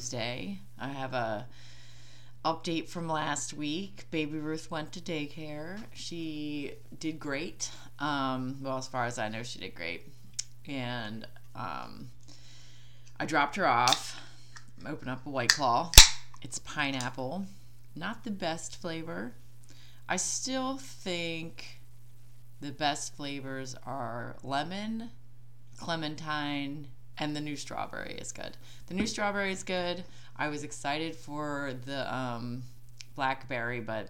Tuesday. I have a update from last week. Baby Ruth went to daycare. She did great. Um, well, as far as I know, she did great. And um, I dropped her off. Open up a White Claw. It's pineapple. Not the best flavor. I still think the best flavors are lemon, clementine, and the new strawberry is good. The new strawberry is good. I was excited for the um, blackberry, but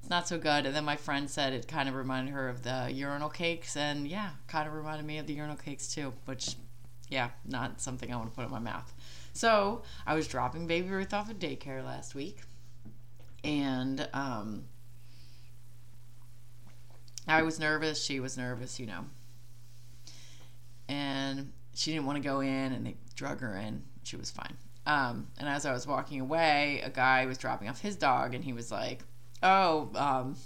it's not so good. And then my friend said it kind of reminded her of the urinal cakes, and yeah, kind of reminded me of the urinal cakes too, which, yeah, not something I want to put in my mouth. So I was dropping Baby Ruth off at daycare last week, and um, I was nervous. She was nervous, you know. And she didn't want to go in, and they drug her in. She was fine. Um, and as I was walking away, a guy was dropping off his dog, and he was like, "Oh, um,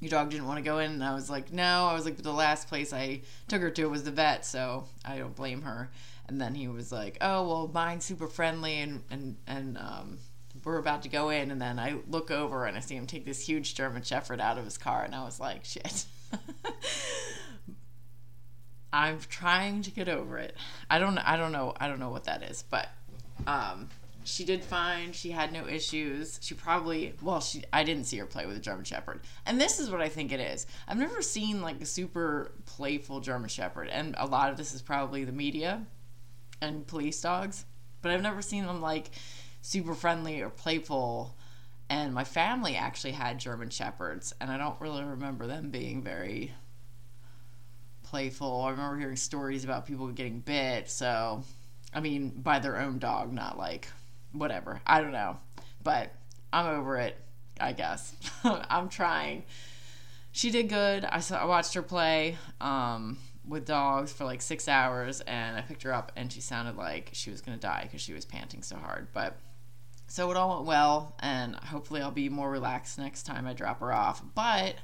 your dog didn't want to go in." And I was like, "No." I was like, "But the last place I took her to was the vet, so I don't blame her." And then he was like, "Oh, well, mine's super friendly, and and and um, we're about to go in, and then I look over and I see him take this huge German Shepherd out of his car, and I was like, shit. I'm trying to get over it. I don't. I don't know. I don't know what that is, but um, she did fine. She had no issues. She probably well, she I didn't see her play with a German Shepherd, and this is what I think it is. I've never seen like a super playful German Shepherd, and a lot of this is probably the media and police dogs, but I've never seen them like super friendly or playful. And my family actually had German Shepherds, and I don't really remember them being very playful. I remember hearing stories about people getting bit, so I mean, by their own dog, not like whatever. I don't know. But I'm over it, I guess. I'm trying. She did good. I saw I watched her play um, with dogs for like 6 hours and I picked her up and she sounded like she was going to die cuz she was panting so hard. But so it all went well, and hopefully I'll be more relaxed next time I drop her off. But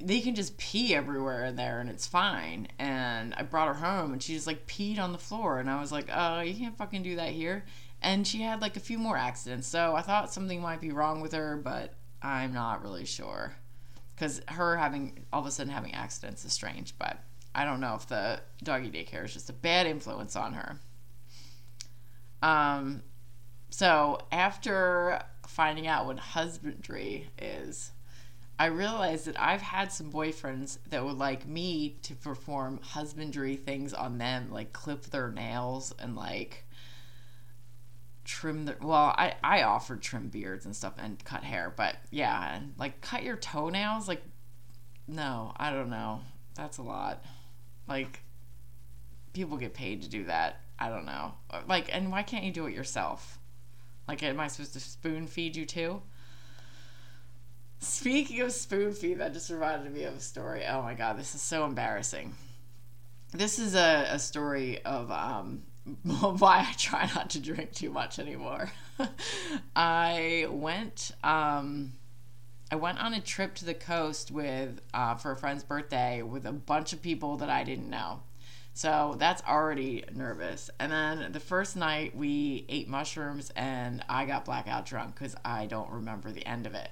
they can just pee everywhere in there and it's fine. And I brought her home and she just like peed on the floor. And I was like, oh, you can't fucking do that here. And she had like a few more accidents. So I thought something might be wrong with her, but I'm not really sure. Because her having all of a sudden having accidents is strange. But I don't know if the doggy daycare is just a bad influence on her. Um, so after finding out what husbandry is, I realized that I've had some boyfriends that would like me to perform husbandry things on them, like clip their nails and like trim their well, I, I offered trim beards and stuff and cut hair, but yeah, and like cut your toenails, like no, I don't know. That's a lot. Like people get paid to do that. I don't know. Like, and why can't you do it yourself? Like, am I supposed to spoon feed you too? Speaking of spoon feed, that just reminded me of a story. Oh my god, this is so embarrassing. This is a, a story of um, why I try not to drink too much anymore. I went um, I went on a trip to the coast with uh, for a friend's birthday with a bunch of people that I didn't know. So that's already nervous. And then the first night we ate mushrooms and I got blackout drunk because I don't remember the end of it.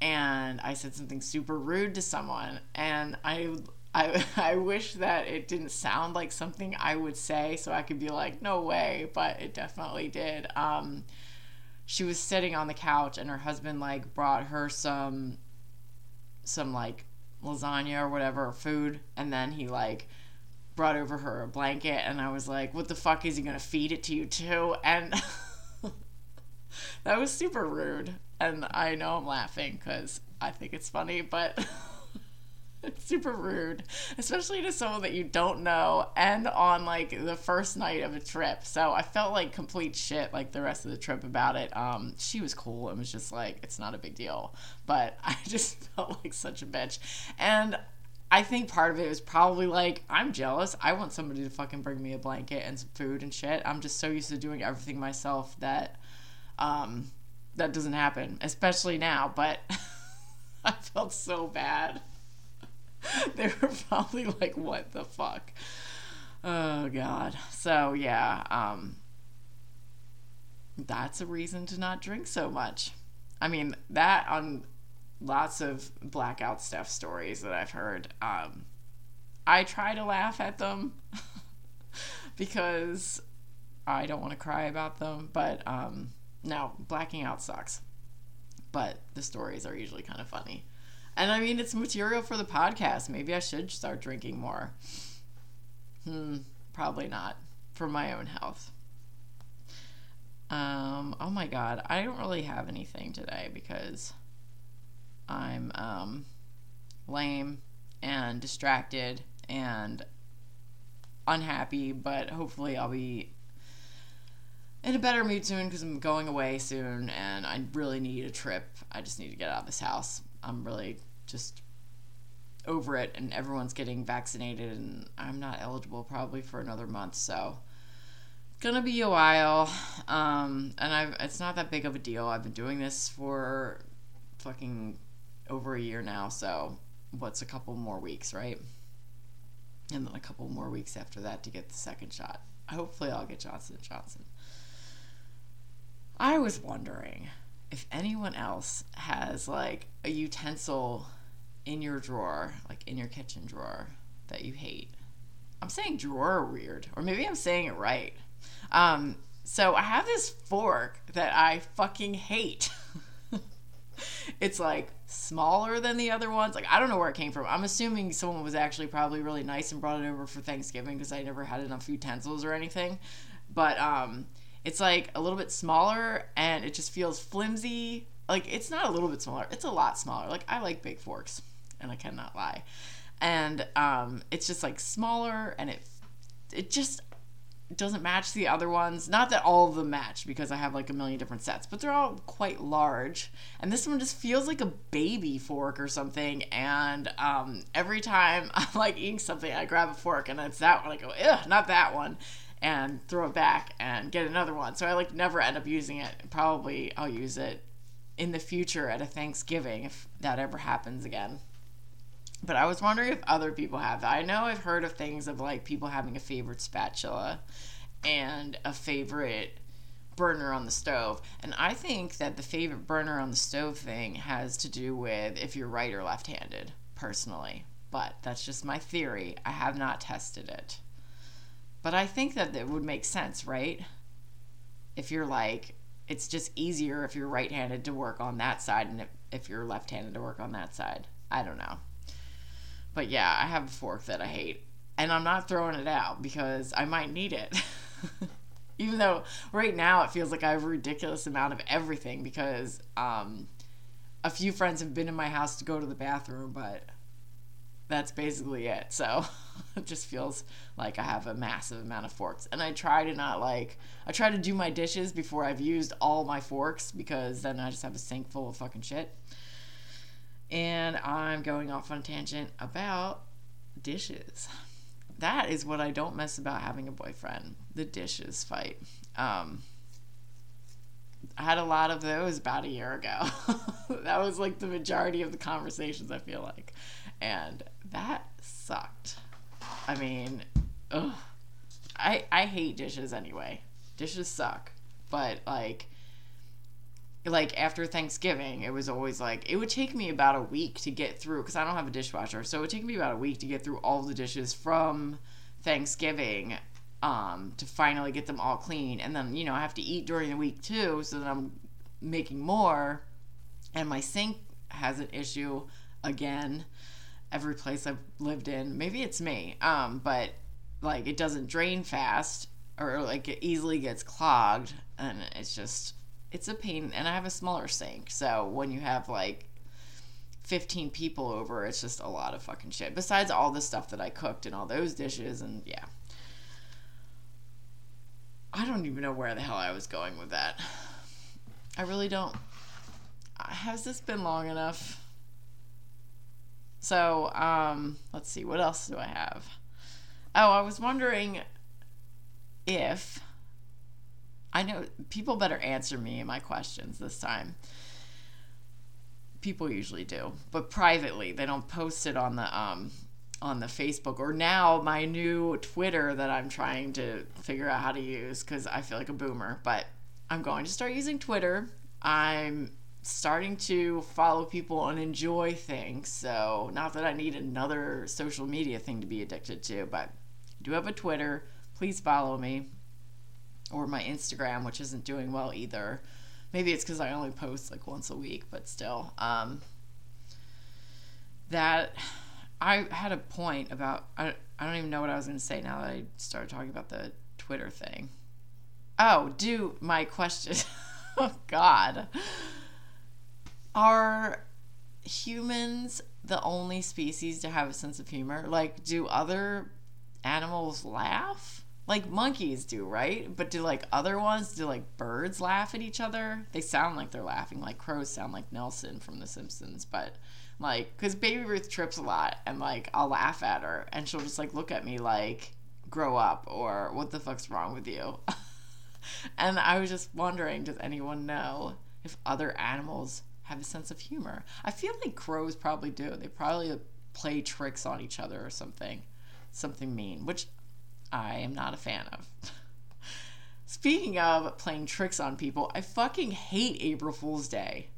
And I said something super rude to someone. And I, I, I wish that it didn't sound like something I would say so I could be like, no way. But it definitely did. Um, she was sitting on the couch and her husband like brought her some, some like lasagna or whatever food. And then he like, brought over her a blanket and I was like, what the fuck is he gonna feed it to you too? And that was super rude. And I know I'm laughing because I think it's funny, but it's super rude, especially to someone that you don't know and on like the first night of a trip. So I felt like complete shit like the rest of the trip about it. Um, she was cool and was just like, it's not a big deal. But I just felt like such a bitch. And I think part of it was probably like, I'm jealous. I want somebody to fucking bring me a blanket and some food and shit. I'm just so used to doing everything myself that um, that doesn't happen, especially now. But I felt so bad. they were probably like, what the fuck? Oh God. So yeah, um, that's a reason to not drink so much. I mean that on lots of blackout stuff stories that I've heard. Um, I try to laugh at them because I don't want to cry about them. But um, no, blacking out sucks. But the stories are usually kind of funny. And I mean, it's material for the podcast. Maybe I should start drinking more. Hmm, probably not for my own health. Um, oh my god, I don't really have anything today because I'm um, lame and distracted and unhappy, but hopefully I'll be in a better mood soon because I'm going away soon and I really need a trip. I just need to get out of this house. I'm really just over it and everyone's getting vaccinated and I'm not eligible probably for another month. So it's gonna be a while. Um, and I've it's not that big of a deal. I've been doing this for fucking over a year now. So what's a couple more weeks, right? And then a couple more weeks after that to get the second shot. Hopefully I'll get Johnson Johnson. I was wondering if anyone else has like a utensil in your drawer, like in your kitchen drawer, that you hate. I'm saying drawer weird, or maybe I'm saying it right. Um, so I have this fork that I fucking hate. it's like smaller than the other ones. Like I don't know where it came from. I'm assuming someone was actually probably really nice and brought it over for Thanksgiving because I never had enough utensils or anything. But um, it's like a little bit smaller and it just feels flimsy. Like it's not a little bit smaller. It's a lot smaller. Like I like big forks and I cannot lie. And um, it's just like smaller, and it it just doesn't match the other ones. Not that all of them match because I have like a million different sets, but they're all quite large. And this one just feels like a baby fork or something. And um, every time I'm like eating something, I grab a fork and it's that one. I go, ugh, not that one. And throw it back and get another one. So I like never end up using it. Probably I'll use it in the future at a Thanksgiving if that ever happens again. But I was wondering if other people have that. I know I've heard of things of like people having a favorite spatula and a favorite burner on the stove. And I think that the favorite burner on the stove thing has to do with if you're right or left handed, personally. But that's just my theory. I have not tested it. But I think that it would make sense, right? If you're like, it's just easier if you're right handed to work on that side and if you're left handed to work on that side. I don't know. But yeah, I have a fork that I hate. And I'm not throwing it out because I might need it. Even though right now it feels like I have a ridiculous amount of everything because um, a few friends have been in my house to go to the bathroom, but that's basically it. So it just feels like I have a massive amount of forks. And I try to not like, I try to do my dishes before I've used all my forks because then I just have a sink full of fucking shit and I'm going off on a tangent about dishes. That is what I don't miss about having a boyfriend the dishes fight. Um, I had a lot of those about a year ago. that was like the majority of the conversations, I feel like. And that sucked. I mean, ugh. I, I hate dishes anyway. Dishes suck. But, like, like after Thanksgiving, it was always like it would take me about a week to get through because I don't have a dishwasher, so it would take me about a week to get through all the dishes from Thanksgiving um, to finally get them all clean, and then you know I have to eat during the week too, so that I'm making more, and my sink has an issue again. Every place I've lived in, maybe it's me, um, but like it doesn't drain fast or like it easily gets clogged, and it's just it's a pain and I have a smaller sink. So when you have like 15 people over, it's just a lot of fucking shit. Besides all the stuff that I cooked and all those dishes and yeah. I don't even know where the hell I was going with that. I really don't. Has this been long enough? So, um, let's see, what else do I have? Oh, I was wondering if I know people better answer me my questions this time. People usually do, but privately they don't post it on the um on the Facebook or now my new Twitter that I'm trying to figure out how to use because I feel like a boomer. But I'm going to start using Twitter. I'm starting to follow people and enjoy things. So, not that I need another social media thing to be addicted to, but I do have a Twitter. Please follow me. Or my Instagram, which isn't doing well either. Maybe it's because I only post like once a week, but still. Um, that I had a point about I, I don't even know what I was going to say now that I started talking about the Twitter thing. Oh, do my question. oh God. Are humans the only species to have a sense of humor? Like do other animals laugh? Like monkeys do, right? But do like other ones, do like birds laugh at each other? They sound like they're laughing. Like crows sound like Nelson from The Simpsons, but like, because Baby Ruth trips a lot, and like, I'll laugh at her, and she'll just like look at me like, grow up, or what the fuck's wrong with you? and I was just wondering, does anyone know if other animals have a sense of humor? I feel like crows probably do. They probably play tricks on each other or something, something mean, which I am not a fan of. Speaking of playing tricks on people, I fucking hate April Fool's Day.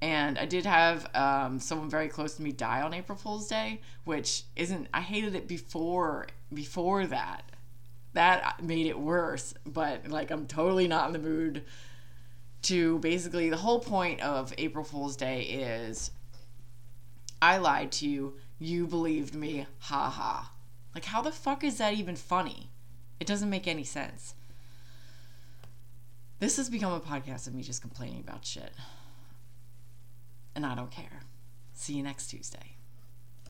And I did have um, someone very close to me die on April Fool's Day, which isn't. I hated it before before that. That made it worse. But like, I'm totally not in the mood to basically. The whole point of April Fool's Day is I lied to you. You believed me. Ha ha. Like, how the fuck is that even funny? It doesn't make any sense. This has become a podcast of me just complaining about shit and I don't care. See you next Tuesday.